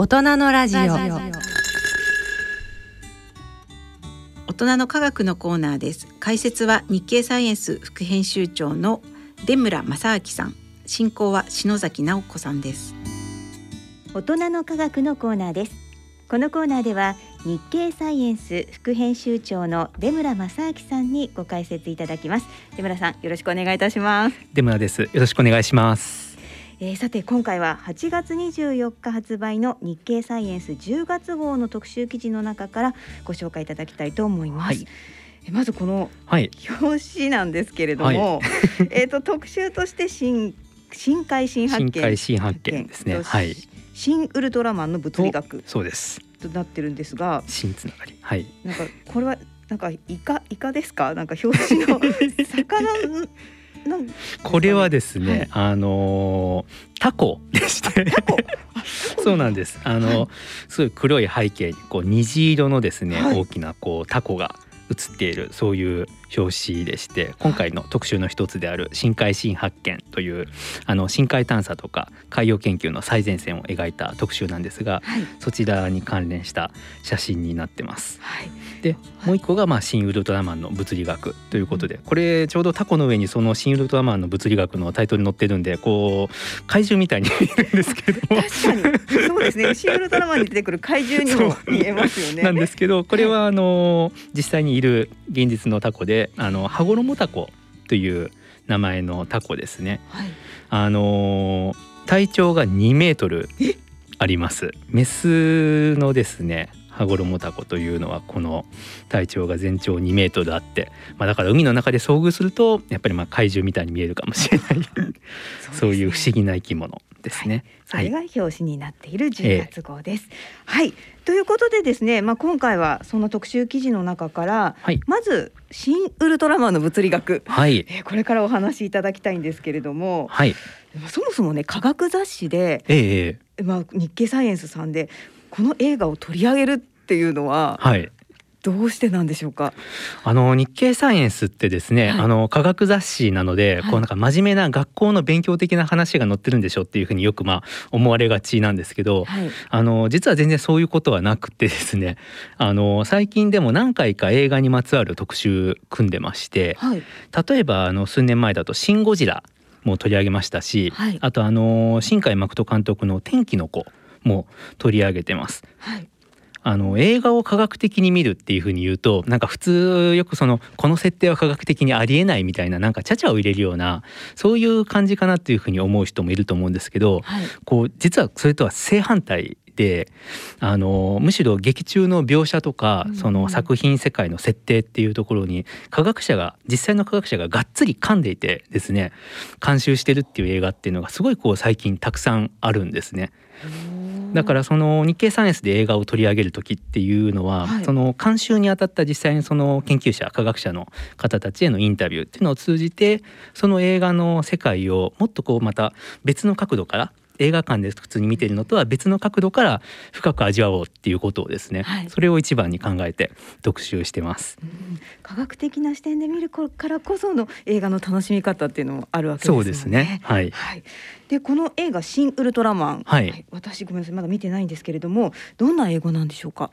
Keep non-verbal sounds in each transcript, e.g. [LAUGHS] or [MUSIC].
大人のラジオ。大人の科学のコーナーです。解説は日経サイエンス副編集長の出村正明さん。進行は篠崎直子さんです。大人の科学のコーナーです。このコーナーでは日経サイエンス副編集長の出村正明さんにご解説いただきます。出村さんよろしくお願いいたします。出村です。よろしくお願いしますえー、さて今回は8月24日発売の日経サイエンス10月号の特集記事の中からご紹介いただきたいと思います。はいまずこの表紙なんですけれども、はい、[LAUGHS] えっと特集として新深海新発見深海新発見ですね。はい。新ウルトラマンの物理学そうですとなってるんですが、新つながりはい。なんかこれはなんかイカイカですか？なんか表紙の [LAUGHS] 魚これはですね、はい、あのタコでして。[LAUGHS] そうなんです。あの、はい、すごい黒い背景にこう虹色のですね、はい、大きなこうタコが映っているそういう表紙でして今回の特集の一つである深海新発見というあの深海探査とか海洋研究の最前線を描いた特集なんですが、はい、そちらに関連した写真になってます。はい、でもう一個がまあ新ウルトラマンの物理学ということでこれちょうどタコの上にその新ウルトラマンの物理学のタイトルに載ってるんでこう怪獣みたいに見えるんですけど。確かに。そうですね。[LAUGHS] 新ウルトラマンに出てくる怪獣にも見えますよね。なんですけどこれはあの実際にいる現実のタコであの羽衣タコという名前のタコですね。はい、あの体長が2メートルあります。メスのですね羽衣タコというのはこの体長が全長2メートルあって、まあ、だから海の中で遭遇するとやっぱりまあ怪獣みたいに見えるかもしれない。[LAUGHS] そう、ね,、いう不思議な生き物ですね。はい、それが表紙になっている10月号です。えー、はい。ということでですね、まあ、今回はその特集記事の中から、はい、まず新ウルトラマンの物理学、はい。えー、これからお話しいただきたいんですけれども、はい、そもそもね科学雑誌で、えー、まあ、日経サイエンスさんでこの映画を取り上げるっていうのは、はい、どうしてなんでしょうか？あの日経サイエンスってですね、はい、あの科学雑誌なので、はい、こうなんか真面目な学校の勉強的な話が載ってるんでしょっていうふうによくまあ思われがちなんですけど、はい、あの実は全然そういうことはなくてですね、あの最近でも何回か映画にまつわる特集組んでまして、例えばあの数年前だとシンゴジラも取り上げましたし、あとあの新海誠監督の天気の子も取り上げてます。はいあの映画を科学的に見るっていうふうに言うとなんか普通よくそのこの設定は科学的にありえないみたいななんかちゃちゃを入れるようなそういう感じかなっていうふうに思う人もいると思うんですけど、はい、こう実はそれとは正反対であのむしろ劇中の描写とか、その作品世界の設定っていうところに科学者が実際の科学者ががっつり噛んでいてですね監修してるっていう映画っていうのがすごいこう最近たくさんあるんですね。だからその日経サイエンスで映画を取り上げる時っていうのは、はい、その監修にあたった実際にその研究者科学者の方たちへのインタビューっていうのを通じてその映画の世界をもっとこうまた別の角度から映画館で普通に見てるのとは別の角度から深く味わおうっていうことをですね、はい、それを一番に考えて特集してます、うん、科学的な視点で見るからこその映画の楽しみ方っていうのもあるわけですね。そうですね。はい、はい、でこの映画新ウルトラマン、はい、私ごめんなさい。まだ見てないんですけれどもどんな映画なんでしょうか？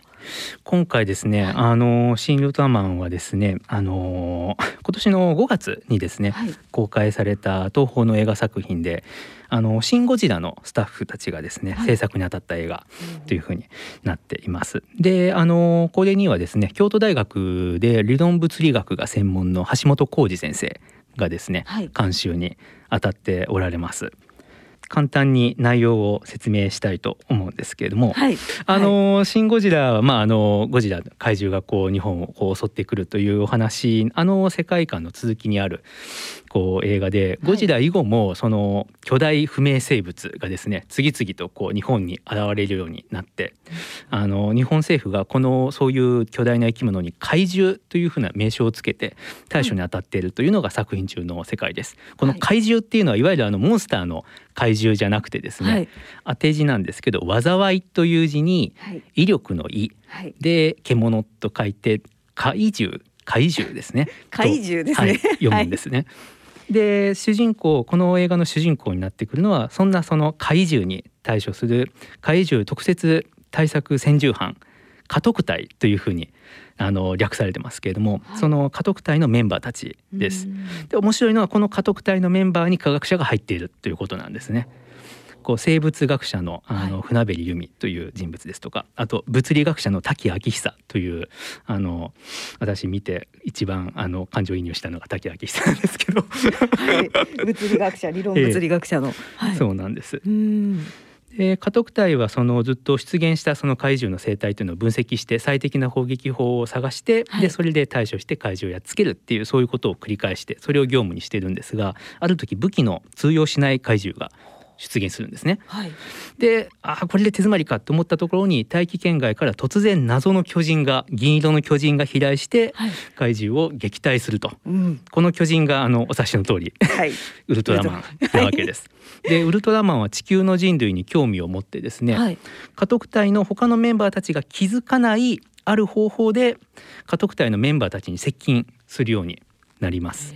今回ですね、はい、あの新ウルトラマンはですねあの今年の5月にですね、はい、公開された東宝の映画作品であのシン・ゴジラのスタッフたちがですね、制作にあたった映画というふうになっています。であのこれにはですね京都大学で理論物理学が専門の橋本浩二先生がですね、監修に当たっておられます。簡単に内容を説明したいと思うんですけれども、はい、あの、はい、シン・ゴジラは、まあ、あのゴジラ怪獣がこう日本をこう襲ってくるというお話あの世界観の続きにあるこう映画でゴジラ以後もその巨大不明生物がですね次々とこう日本に現れるようになってあの日本政府がこのそういう巨大な生き物に怪獣というふうな名称をつけて対処に当たっているというのが作品中の世界です。この怪獣っていうのはいわゆるあのモンスターの怪獣じゃなくてですね、はい、当て字なんですけど災いという字に威力の威、はい、で獣と書いて怪獣怪獣ですね。怪獣ですね。[LAUGHS] はい、[LAUGHS] 読むんですね。で主人公この映画の主人公になってくるのはそんなその怪獣に対処する怪獣特設対策専従班家督隊というふうにあの略されてますけれども、はい、その家督隊のメンバーたちです。で面白いのはこの家督隊のメンバーに科学者が入っているということなんですね。こう生物学者のあの船べ由美という人物ですとか、あと物理学者の滝明久というあの私見て一番あの感情移入したのが滝明久なんですけど、はい、物理学者理論物理学者の、[LAUGHS] えー、そうなんです。で家督隊はそのずっと出現したその怪獣の生態というのを分析して最適な砲撃法を探して、はい、でそれで対処して怪獣をやっつけるっていうそういうことを繰り返してそれを業務にしてるんですがある時武器の通用しない怪獣が出現するんですね。はい、であこれで手詰まりかと思ったところに大気圏外から突然謎の巨人が銀色の巨人が飛来して怪獣を撃退すると、うん、この巨人があのお察しの通り、はい、[LAUGHS] ウルトラマンなわけです。でウルトラマンは地球の人類に興味を持ってですね、はい、家督隊の他のメンバーたちが気づかないある方法で家督隊のメンバーたちに接近するようになります。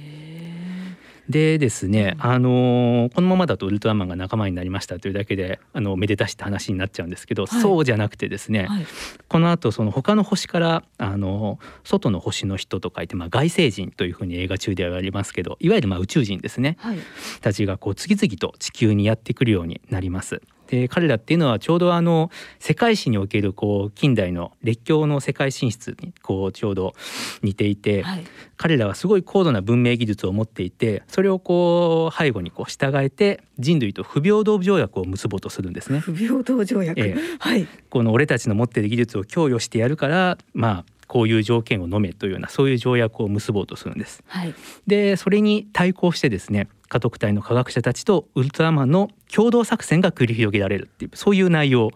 でですね、あのこのままだとウルトラマンが仲間になりましたというだけであのめでたしって話になっちゃうんですけど、はい、そうじゃなくてですね、はい、このあとその他の星からあの外の星の人と書いて、まあ、外星人というふうに映画中では言われますけどいわゆるまあ宇宙人ですね、はい、たちがこう次々と地球にやってくるようになります。で彼らっていうのはちょうどあの世界史におけるこう近代の列強の世界進出にこうちょうど似ていて、はい、彼らはすごい高度な文明技術を持っていてそれをこう背後にこう従えて人類と不平等条約を結ぼうとするんですね。不平等条約、えはい、この俺たちの持っている技術を供与してやるからまあこういう条件を飲めというようなそういう条約を結ぼうとするんです。はい、でそれに対抗してですね家督隊の科学者たちとウルトラマンの共同作戦が繰り広げられるっていうそういう内容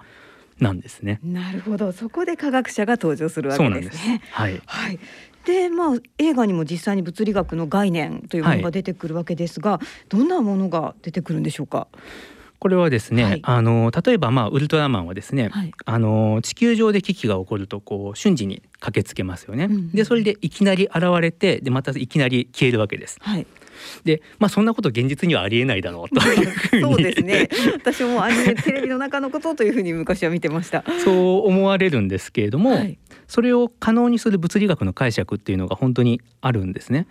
なんですね。なるほど、そこで科学者が登場するわけですね。すはい。はい。でまあ映画にも実際に物理学の概念というものが出てくるわけですが、はい、どんなものが出てくるんでしょうか？これはですね、はい、あの例えばまあウルトラマンはですね、はい、あの地球上で危機が起こるとこう瞬時に駆けつけますよね。うん、でそれでいきなり現れてでまたいきなり消えるわけです。はい、でまあそんなこと現実にはありえないだろうとそうですね。[LAUGHS] 私もアニメテレビの中のことというふうに昔は見てました。そう思われるんですけれども、はい、それを可能にする物理学の解釈っていうのが本当にあるんですね。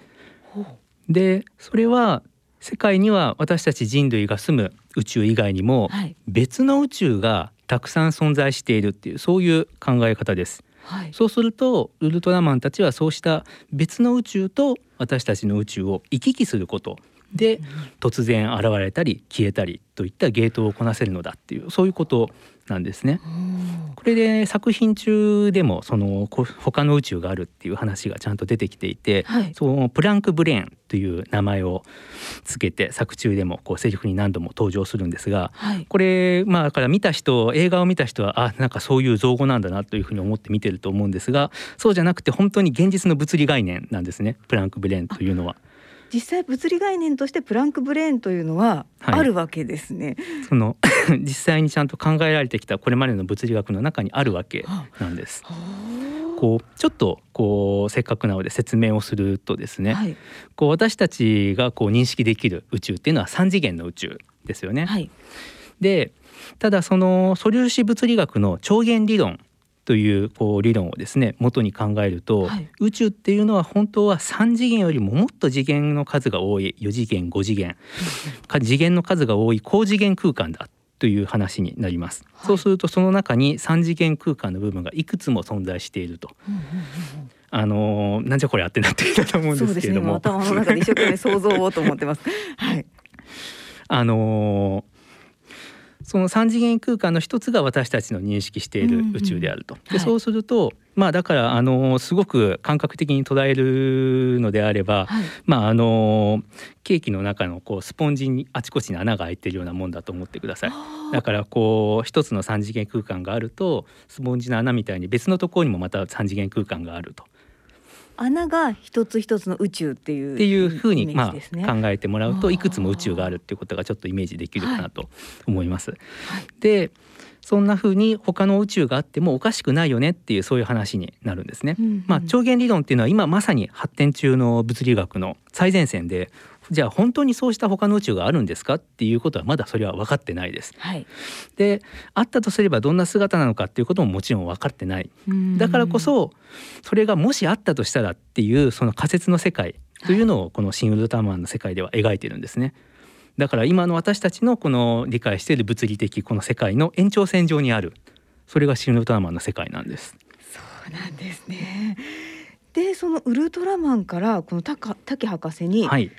でそれは世界には私たち人類が住む宇宙以外にも別の宇宙がたくさん存在しているっていうそういう考え方です。はい、そうするとウルトラマンたちはそうした別の宇宙と私たちの宇宙を行き来することで突然現れたり消えたりといったゲートをこなせるのだっていうそういうことなんですね。これで作品中でもその他の宇宙があるっていう話がちゃんと出てきていて、はい、そのプランクブレーンという名前をつけて作中でもこうセリフに何度も登場するんですが、はい、これまあだから見た人映画を見た人はあなんかそういう造語なんだなというふうに思って見てると思うんですがそうじゃなくて本当に現実の物理概念なんですねプランクブレーンというのは。実際物理概念としてプランクブレーンというのはあるわけですね。はい、その [LAUGHS] 実際にちゃんと考えられてきたこれまでの物理学の中にあるわけなんです。こうちょっとこうせっかくなので説明をするとですね、はい、こう私たちがこう認識できる宇宙っていうのは3次元の宇宙ですよね。はい、でただその素粒子物理学の超弦理論というこう理論をですね元に考えると、はい、宇宙っていうのは本当は3次元よりももっと次元の数が多い4次元5次元。次元の数が多い高次元空間だという話になります、はい、そうするとその中に3次元空間の部分がいくつも存在していると。あのなんじゃこれあってなっていたと思うんですけれども、ね、頭の中で一生懸命想像をと思ってます。はい。あのその3次元空間の一つが私たちの認識している宇宙であると。でそうすると、まあだからあのすごく感覚的に捉えるのであれば、はい、まああのケーキの中のこうスポンジにあちこちに穴が開いてるようなもんだと思ってください。だからこう一つの3次元空間があるとスポンジの穴みたいに別のところにもまた3次元空間があると。穴が一つ一つの宇宙っていうっていうふうに、まあ、考えてもらうといくつも宇宙があるっていうことがちょっとイメージできるかなと思います。はい、でそんな風に他の宇宙があってもおかしくないよねっていうそういう話になるんですね。うんうん、まあ超弦理論っていうのは今まさに発展中の物理学の最前線でじゃあ本当にそうした他の宇宙があるんですかっていうことはまだそれは分かってないです。はい、であったとすればどんな姿なのかっていうことももちろん分かってない。だからこそそれがもしあったとしたらっていうその仮説の世界というのをこの「シン・ウルトラマン」の世界では描いてるんですね。だから今の私たちのこの理解している物理的この世界の延長線上にあるそれがシン・ウルトラマンの世界なんです。そうなんですねでそのウルトラマンからこの滝博士に、はい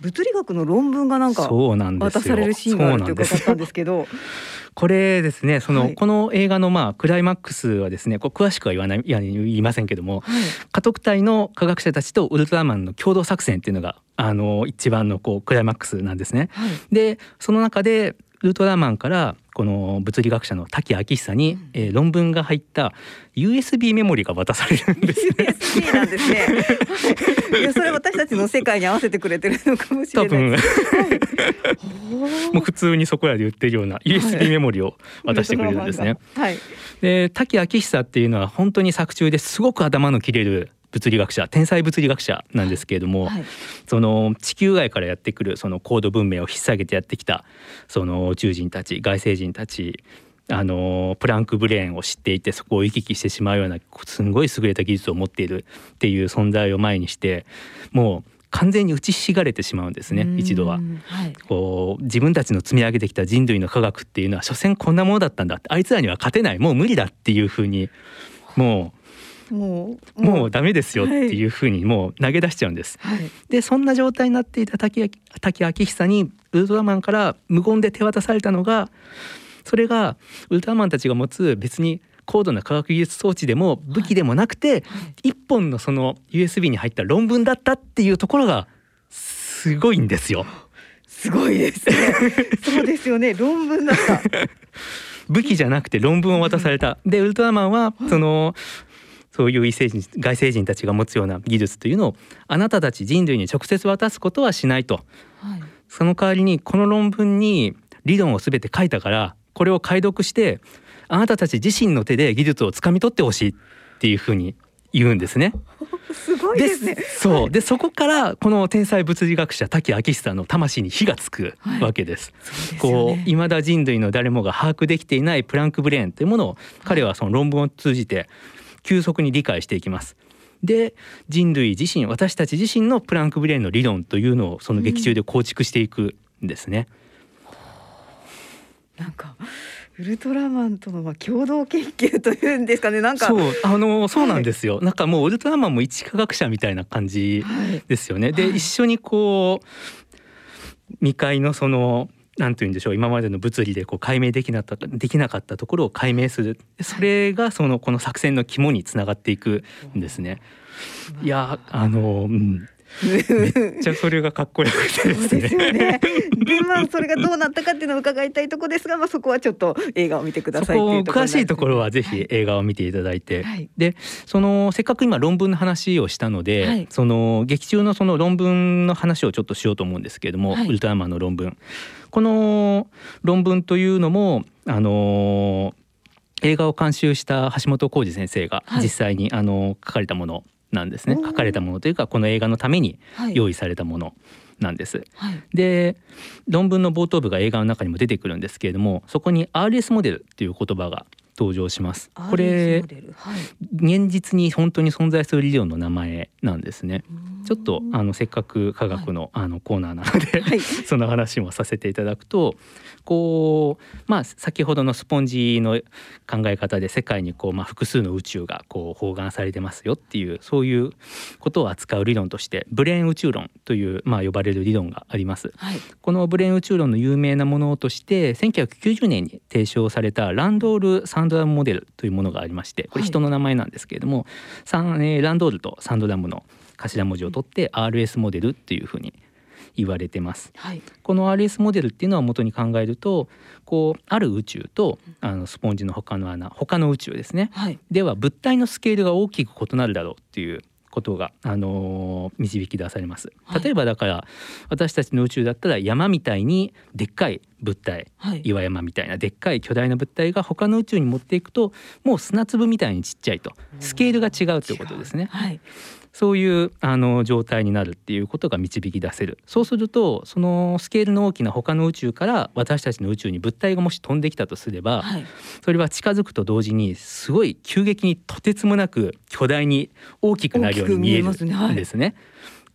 物理学の論文がなんか渡されるシーンがあると伺ったんですけど。これですねその、はい、この映画のまあクライマックスはですねこ詳しくは言わないいや言いませんけども、はい、家督隊の科学者たちとウルトラマンの共同作戦っていうのがあの一番のこうクライマックスなんですね。はい、でその中でウルトラマンからこの物理学者の滝明久に、うん、えー、論文が入った USB メモリが渡されるんです、ね。USB なんですね。[LAUGHS] いやそれ私たちの世界に合わせてくれてるのかもしれない。[LAUGHS] もう普通にそこらで売ってるような USB メモリを渡してくれるんですね。はい、で滝明久っていうのは本当に作中ですごく頭の切れる物理学者天才物理学者なんですけれども、はい、その地球外からやってくるその高度文明を引っ提げてやってきたその宇宙人たち外星人たちあのプランクブレーンを知っていてそこを行き来してしまうようなすんごい優れた技術を持っているっていう存在を前にしてもう完全に打ちひしがれてしまうんですね一度は、はい、こう自分たちの積み上げてきた人類の科学っていうのは所詮こんなものだったんだあいつらには勝てないもう無理だっていうふうにもうもうもうダメですよっていうふうにもう投げ出しちゃうんです。はい、でそんな状態になっていた滝滝明久にウルトラマンから無言で手渡されたのがそれがウルトラマンたちが持つ別に高度な科学技術装置でも武器でもなくて、はい、一本のその USB に入った論文だったっていうところがすごいんですよ。すごいですね。[LAUGHS] そうですよね。論文だった。武器じゃなくて論文を渡された。でウルトラマンはそのそういう異星人外星人たちが持つような技術というのをあなたたち人類に直接渡すことはしないと、はい、その代わりにこの論文に理論を全て書いたからこれを解読してあなたたち自身の手で技術をつかみ取ってほしいっていうふうに言うんですね。[LAUGHS] すごいですね。そう、でそこからこの天才物理学者滝明久の魂に火がつくわけです。はい、こう未だ人類の誰もが把握できていないプランクブレーンというものを彼はその論文を通じて急速に理解していきます。で人類自身私たち自身のプランクブレーンの理論というのをその劇中で構築していくんですね。うん、なんかウルトラマンとの共同研究というんですかね。なんかそうあのそうなんですよ、はい、なんかもうウルトラマンも一科学者みたいな感じですよね、はい、で、はい、一緒にこう未開のそのなんて言うんでしょう今までの物理でこう解明できなかったできなかったところを解明する。それがそのこの作戦の肝につながっていくんですね。い。やあの、うん、めっちゃそれがかっこよくてですね。そうね。でまあそれがどうなったかっていうのを伺いたいところですが、まあそこはちょっと映画を見てください詳しいところはぜひ映画を見ていただいて、はい、でそのせっかく今論文の話をしたので、はい、その劇中のその論文の話をちょっとしようと思うんですけれども、はい、ウルトラマンの論文この論文というのもあの映画を監修した橋本浩二先生が実際に、あの書かれたものなんですね。書かれたものというかこの映画のために用意されたものなんです。はい、で論文の冒頭部が映画の中にも出てくるんですけれどもそこに RS モデルっていう言葉が登場します。これ、はい、現実に本当に存在する理論の名前なんですね。ちょっとあのせっかく科学の,、あのコーナーなので、はい、[LAUGHS] その話もさせていただくとこうまあ先ほどのスポンジの考え方で世界にこう、まあ、複数の宇宙がこう包含されてますよっていうそういうことを扱う理論としてブレーン宇宙論という、まあ、呼ばれる理論があります。はい、このブレーン宇宙論の有名なものとして1990年に提唱されたランドール・サンドラムモデルというものがありましてこれ人の名前なんですけれども、はい、ランドールとサンドラムの頭文字を取って RS モデルっていうふうに言われてます、はい、この RS モデルっていうのは元に考えるとこうある宇宙とあのスポンジの他の穴他の宇宙ですね、はい、では物体のスケールが大きく異なるだろうっていうことが、あのー、導き出されます。例えばだから、はい、私たちの宇宙だったら山みたいにでっかい物体、はい、岩山みたいなでっかい巨大な物体が他の宇宙に持っていくともう砂粒みたいにちっちゃいと。スケールが違うということですね。はい、そういうあの状態になるっていうことが導き出せる。そうするとそのスケールの大きな他の宇宙から私たちの宇宙に物体がもし飛んできたとすれば、はい、それは近づくと同時にすごい急激にとてつもなく巨大に大きくなるように見えるんですね。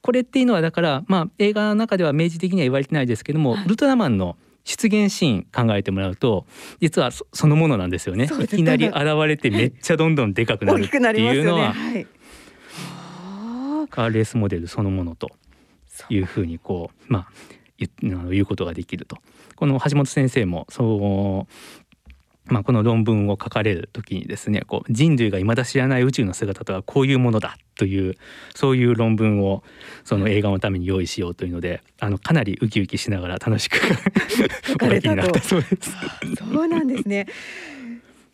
これっていうのはだからまあ映画の中では明示的には言われてないですけども、はい、ウルトラマンの出現シーン考えてもらうと実はそのものなんですよね。いきなり現れてめっちゃどんどんでかくなるっていうのは、ね。はい、RS モデルそのものというふうにこうまあ言うことができると。この橋本先生もそうまあ、この論文を書かれる時にですねこう人類が未だ知らない宇宙の姿とはこういうものだというそういう論文をその映画のために用意しようというのであのかなりウキウキしながら楽しく [LAUGHS] 書かれたとそうです。そうなんですね。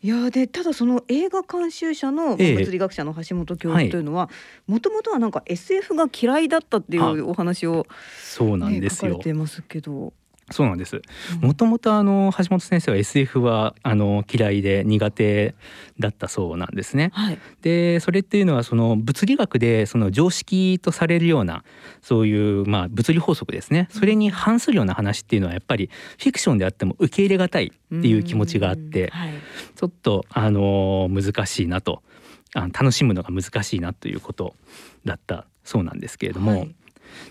いやでただその映画監修者の物理学者の橋本教授というのはもともとはなんか SF が嫌いだったっていうお話を、ね、そうなんですよ。書かれてますけど。そうなんです。もともとあの橋本先生は SF はあの嫌いで苦手だったそうなんですね。はい、でそれっていうのはその物理学でその常識とされるようなそういうまあ物理法則ですね。それに反するような話っていうのはやっぱりフィクションであっても受け入れがたいっていう気持ちがあって、はい、ちょっとあの難しいなとあの楽しむのが難しいなということだったそうなんですけれども。はい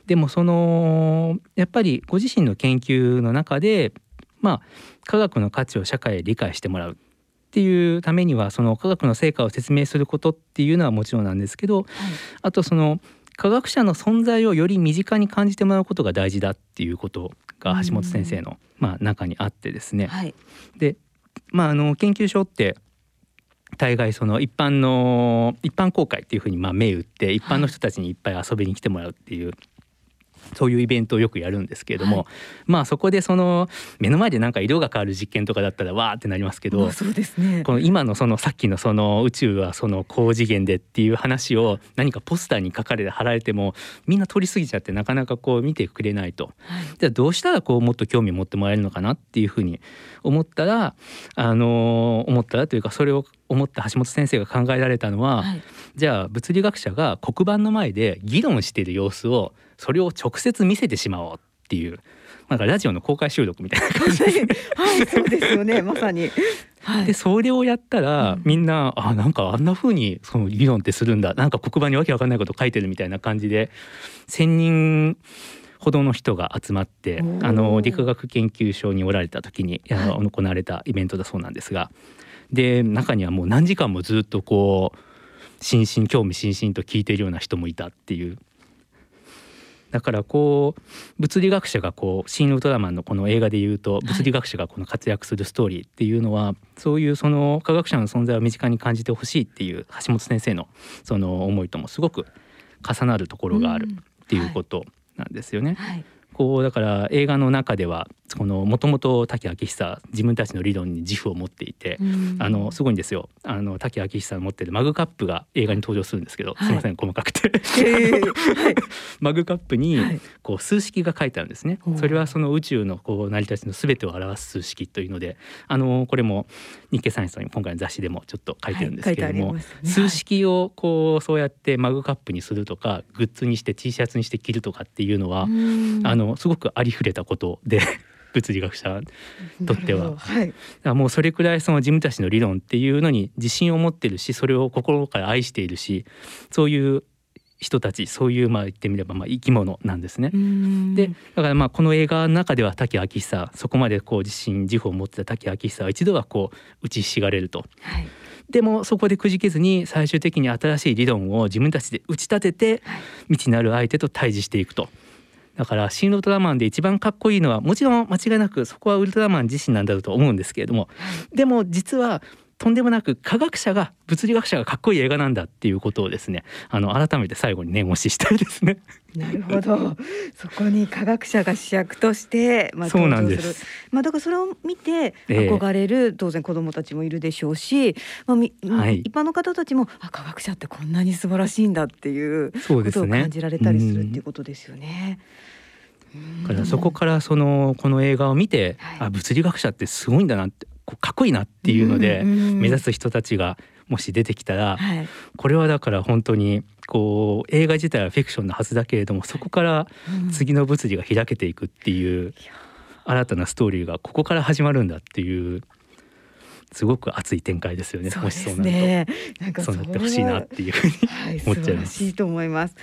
でもそのやっぱりご自身の研究の中でまあ科学の価値を社会へ理解してもらうっていうためにはその科学の成果を説明することっていうのはもちろんなんですけど、はい、あとその科学者の存在をより身近に感じてもらうことが大事だっていうことが橋本先生の、まあ、中にあってですね。はい、で、まあ、あの研究所って大概その一般の一般公開っていうふうにまあ銘打って一般の人たちにいっぱい遊びに来てもらうっていうそういうイベントをよくやるんですけれども、はい、まあそこでその目の前でなんか色が変わる実験とかだったらわーってなりますけど、そうですね、この今のそのさっきのその宇宙はその高次元でっていう話を何かポスターに書かれて貼られてもみんな通り過ぎちゃってなかなかこう見てくれないと、はい、じゃあどうしたらこうもっと興味を持ってもらえるのかなっていうふうに思ったらあの思ったらというかそれを思った橋本先生が考えられたのは、はい、じゃあ物理学者が黒板の前で議論している様子をそれを直接見せてしまおうっていうなんかラジオの公開収録みたいな感じで。はい、そうですよね。[LAUGHS] まさに。はい、でそれをやったら、うん、みんなあなんかあんな風にその議論ってするんだ。なんか黒板にわけわかんないこと書いてるみたいな感じで1,000人ほどの人が集まってあの理化学研究所におられた時に、はい、行われたイベントだそうなんですがで中にはもう何時間もずっとこう心身興味津々と聞いているような人もいたっていうだからこう物理学者がこう「シン・ウルトラマン」のこの映画でいうと物理学者がこの活躍するストーリーっていうのは、はい、そういうその科学者の存在を身近に感じてほしいっていう橋本先生のその思いともすごく重なるところがあるっていうことなんですよね。はい。はいこうだから映画の中ではもともと滝明久自分たちの理論に自負を持っていて、あのすごいんですよ。あの滝明久の持ってるマグカップが映画に登場するんですけど、はい、すみません細かくて。はい、[LAUGHS] マグカップにこう数式が書いてあるんですね、はい、それはその宇宙のこう成り立ちのすべてを表す数式というのであのこれも日経サイエンスの今回の雑誌でもちょっと書いてるんですけれども、ね、数式をこうそうやってマグカップにするとかグッズにして T シャツにして着るとかっていうのはあのすごくありふれたことで [LAUGHS] 物理学者にとっては。はい、だからもうそれくらいその自分たちの理論っていうのに自信を持ってるしそれを心から愛しているしそういう人たちそういうまあ言ってみればまあ生き物なんですね。でだからまあこの映画の中では滝明久そこまでこう自信自負を持ってた滝明久は一度はこう打ちひしがれると。はいでもそこでくじけずに最終的に新しい理論を自分たちで打ち立てて未知なる相手と対峙していくと。だからシン・ウルトラマンで一番かっこいいのはもちろん間違いなくそこはウルトラマン自身なんだろうと思うんですけれども、でも実はとんでもなく科学者が物理学者がかっこいい映画なんだっていうことをですねあの改めて最後に念押ししたいですね。[LAUGHS] なるほど。そこに科学者が主役として、まあ、そうなんです。まあ、だからそれを見て憧れる、当然子どもたちもいるでしょうし、まあみはい、一般の方たちもあ科学者ってこんなに素晴らしいんだっていうことを感じられたりするっていうことですよね。からそこからそのこの映画を見て、はい、あ物理学者ってすごいんだなってかっこいいなっていうので目指す人たちがもし出てきたら、はい、これはだから本当にこう映画自体はフィクションのはずだけれどもそこから次の物理が開けていくっていう新たなストーリーがここから始まるんだっていうすごく熱い展開ですよね。もしそうなると、そうなってほしいなっていうふうに、はい、思っちゃいます。いと思います。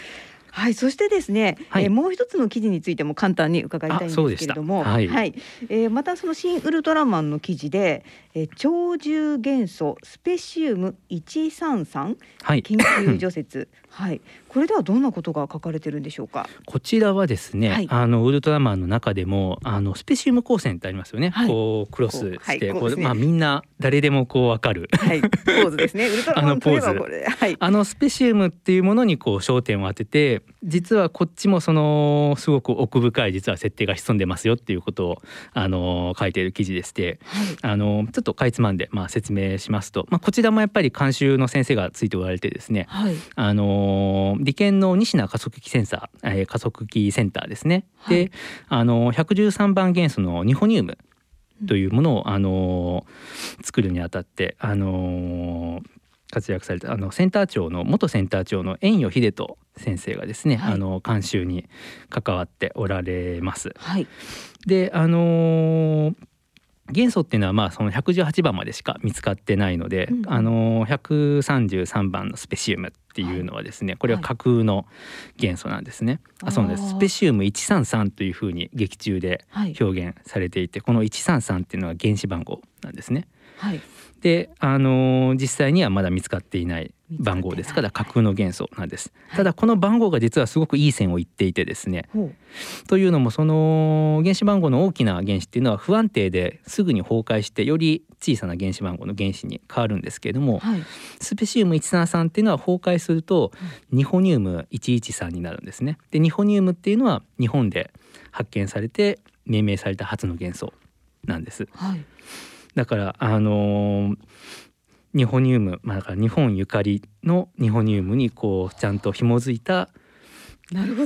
はい、そしてですね、はい、えー、もう一つの記事についても簡単に伺いたいんですけれども、はい、はい、えー、またその新ウルトラマンの記事で、えー、超重元素スペシウム133、はい、研究除雪 [LAUGHS] はい、これではどんなことが書かれてるんでしょうか？こちらはですね、はい、あのウルトラマンの中でもあのスペシウム光線ってありますよね。はい、こうクロスして、こう、ね、まあみんな誰でもこうわかる、はい、ポーズですね。ウルトラマンといえばこれ、はい、あのスペシウムっていうものにこう焦点を当てて、実はこっちもそのすごく奥深い実は設定が潜んでますよっていうことをあの書いている記事でして、はい、あのちょっとかいつまんでまあ説明しますと、まあこちらもやっぱり監修の先生がついておられてですね、はい、あの理研の西名加速器センサー、えー、加速器センターですね。はい、であの113番元素のニホニウムというものを、あの作るにあたってあの活躍されたあのセンター長の元センター長の遠与秀人先生がですね、はい、あの監修に関わっておられます。はい、であのー元素っていうのはまあその118番までしか見つかってないので、うん、あの133番のスペシウムっていうのはですねこれは架空の元素なんですね。はい、あそうです。スペシウム133というふうに劇中で表現されていて、はい、この133っていうのは原子番号なんですね。はい、であの実際にはまだ見つかっていない番号ですから架空の元素なんです、はい、ただこの番号が実はすごくいい線を言っていてですね、はい、というのもその原子番号の大きな原子っていうのは不安定ですぐに崩壊してより小さな原子番号の原子に変わるんですけれども、はい、スペシウム173っていうのは崩壊するとニホニウム113になるんですね。でニホニウムっていうのは日本で発見されて命名された初の元素なんです、だからあのーニホニウム、まあ、だから日本ゆかりのニホニウムにこうちゃんと紐づいた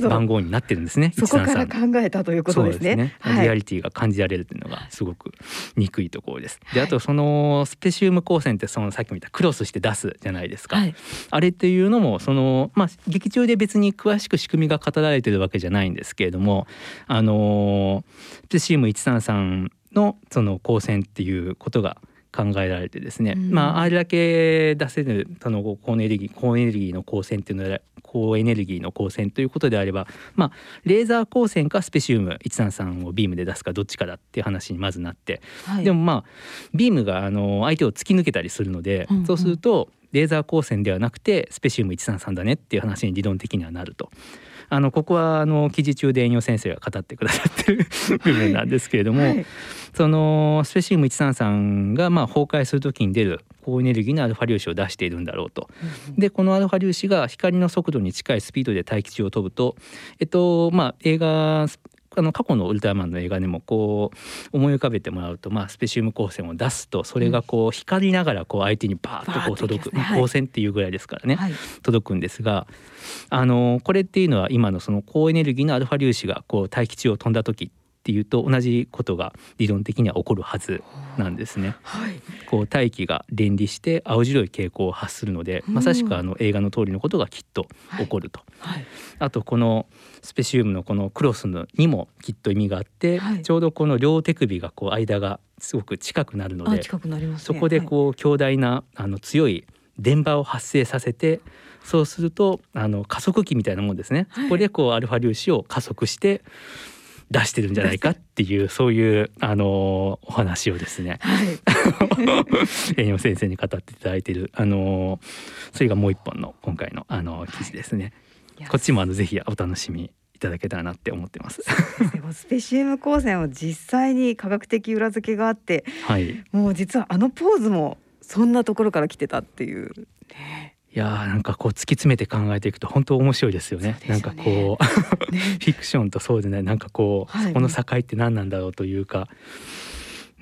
番号になってるんですね。そこから考えたということですね。すねはい、リアリティが感じられるというのがすごく憎いところです。で、あとそのスペシウム光線ってそのさっき見たクロスして出すじゃないですか。はい、あれっていうのもそのまあ劇中で別に詳しく仕組みが語られてるわけじゃないんですけれども、あのスペシウム133のその光線っていうことが考えられてですね、うん、まああれだけ出せるその高エネルギー高エネルギーの光線っていうのは高エネルギーの光線ということであればまあレーザー光線かスペシウム133をビームで出すかどっちかだっていう話にまずなって、はい、でもまあビームがあの相手を突き抜けたりするので、うん。うん、そうするとレーザー光線ではなくてスペシウム133だねっていう話に理論的にはなると。あのここはあの記事中で遠慮先生が語ってくださってる部分なんですけれども、はい、そのスペシウム133がまあ崩壊する時に出る高エネルギーのアルファ粒子を出しているんだろうと。でこのアルファ粒子が光の速度に近いスピードで大気中を飛ぶと、えっとまあ、映画あの過去のウルトラマンの映画でもこう思い浮かべてもらうと、まあ、スペシウム光線を出すとそれがこう光りながらこう相手にバーッとこう届く、ね、光線っていうぐらいですからね、はい、届くんですがあのこれっていうのは今のその高エネルギーのアルファ粒子がこう大気中を飛んだ時っていうと同じことが理論的には起こるはずなんですね。はい、こう大気が連理して青白い蛍光を発するので、まさしくあの映画の通りのことがきっと起こると。はい。はい、あとこのスペシウムのこのクロスにもきっと意味があって、ちょうどこの両手首がこう間がすごく近くなるので、ね、そこでこう強大なあの強い電場を発生させてそうするとあの加速器みたいなもんですね、そこでこうアルファ粒子を加速して出してるんじゃないかっていう [LAUGHS] そういうあのお話をですね、はい、[LAUGHS] 栄養先生に語っていただいているあのそれがもう一本の今回のあの記事ですね。はい、こっちもあのぜひお楽しみいただけたらなって思ってます。スペシウム光線を実際に科学的裏付けがあって、はい、もう実はあのポーズもそんなところから来てたっていう。ねいやなんかこう突き詰めて考えていくと本当面白いですよね。よね。なんかこうフィクションとそうでないなんかこう、はい、そこの境って何なんだろうというか。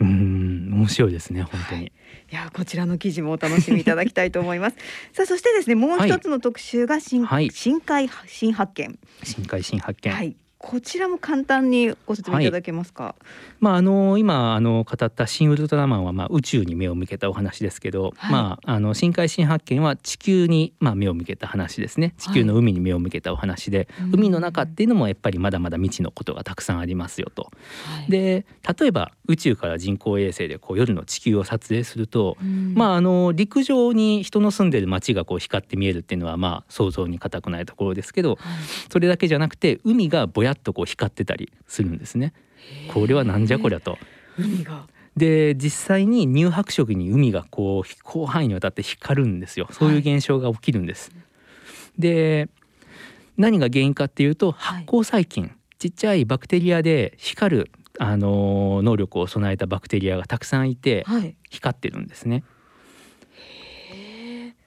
うん面白いですね本当に、はい、いやこちらの記事もお楽しみいただきたいと思います。[LAUGHS] さあそしてですねもう一つの特集が新、はい、深海新発見。深海新発見。はいこちらも簡単にご説明いただけますか？はい、まああの今あの語った新ウルトラマンはまあ宇宙に目を向けたお話ですけど、はい、まああの深海新発見は地球にまあ目を向けた話ですね。地球の海に目を向けたお話で、はい、海の中っていうのもやっぱりまだまだ未知のことがたくさんありますよと。で例えば宇宙から人工衛星でこう夜の地球を撮影すると、まああの陸上に人の住んでる街がこう光って見えるっていうのはまあ想像に難くないところですけど、それだけじゃなくて海がぼやっとこう光ってたりするんですね。これはなんじゃこりゃと。海がで実際に乳白色に海がこう広範囲にわたって光るんですよそういう現象が起きるんです。はい、で何が原因かっていうと発光細菌、はい、ちっちゃいバクテリアで光るあの能力を備えたバクテリアがたくさんいて、光ってるんですね。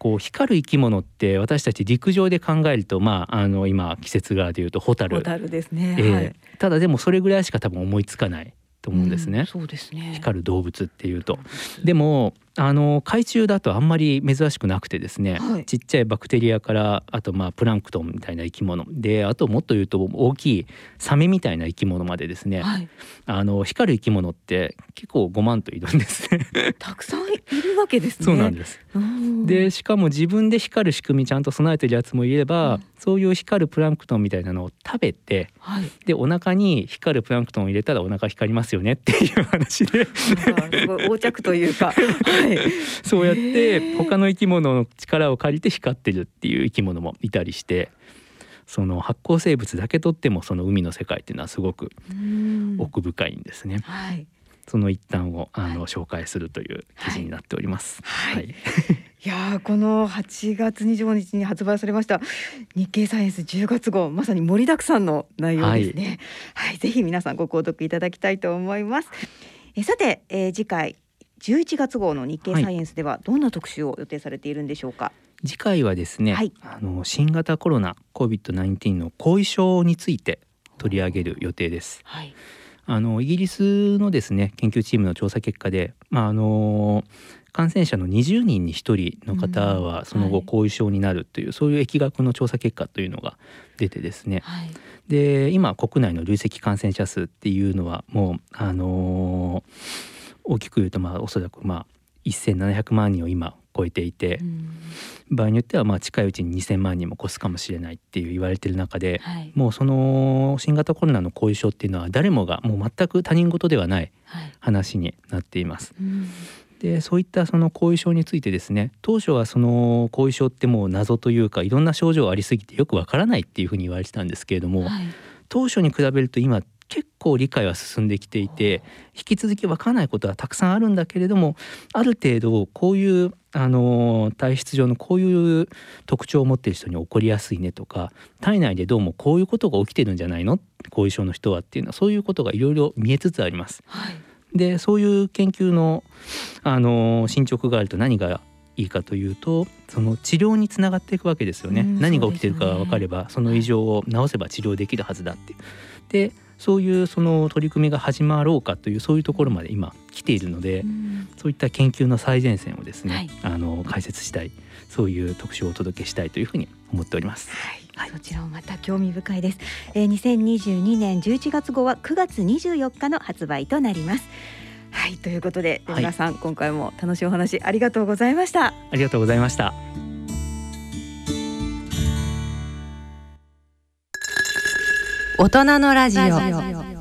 こう光る生き物って私たち陸上で考えるとまああの今季節柄でいうとホタル。ホタルですね、えーはい、ただでもそれぐらいしか多分思いつかないと思うんですね。うん、そうですね。光る動物っていうと。でもあの海中だとあんまり珍しくなくてですね、はい、ちっちゃいバクテリアからあとまあプランクトンみたいな生き物。であともっと言うと大きいサメみたいな生き物までですね、はい、あの光る生き物って結構5万といるんですね。たくさんいるわけですね。[LAUGHS] そうなんです。でしかも自分で光る仕組みちゃんと備えてるやつもいれば、うん、そういう光るプランクトンみたいなのを食べて、はい、でお腹に光るプランクトンを入れたらお腹光りますよねっていう話で。すごい横着というか。[LAUGHS] はい、そうやって他の生き物の力を借りて光ってるっていう生き物もいたりしてその発光生物だけとってもその海の世界っていうのはすごく奥深いんですね。はい、その一端をあの、はい、紹介するという記事になっております。はい。[LAUGHS] いやこの8月25日に発売されました日経サイエンス10月号まさに盛りだくさんの内容ですね。はい、はい、ぜひ皆さんご購読いただきたいと思います。えさて、えー、次回11月号の日経サイエンスではどんな特集を予定されているんでしょうか、はい、次回はですね、はい、あの新型コロナ COVID-19 の後遺症について取り上げる予定です。はい、あのイギリスのですね研究チームの調査結果で、まああの感染者の20人に1人の方はその後後遺症になるという、うんはい、そういう疫学の調査結果というのが出てですね、はい、で今国内の累積感染者数っていうのはもうあのー大きく言うとまあおそらくまあ1700万人を今超えていて、うん、場合によってはまあ近いうちに2,000万人も越すかもしれないっていう言われてる中で、はい、もうその新型コロナの後遺症っていうのは誰もがもう全く他人事ではない話になっています。はいうん。でそういったその後遺症についてですね当初はその後遺症ってもう謎というかいろんな症状ありすぎてよくわからないっていうふうに言われてたんですけれども、はい、当初に比べると今結構理解は進んできていて引き続き分からないことはたくさんあるんだけれどもある程度こういうあの体質上のこういう特徴を持っている人に起こりやすいねとか体内でどうもこういうことが起きてるんじゃないの？後遺症の人はっていうのはそういうことがいろいろ見えつつあります。はい、でそういう研究のあの進捗があると何がいいかというとその治療につながっていくわけですよね。何が起きてるかが分かればその異常を治せば治療できるはずだって。でそういうその取り組みが始まろうかというそういうところまで今来ているので、うん、そういった研究の最前線をですね、はい、あの解説したいそういう特集をお届けしたいというふうに思っております。はい、そちらもまた興味深いです。えー、2022年11月号は9月24日の発売となります。はい。ということで出村さん、はい、今回も楽しいお話ありがとうございました。ありがとうございました大人のラジオ。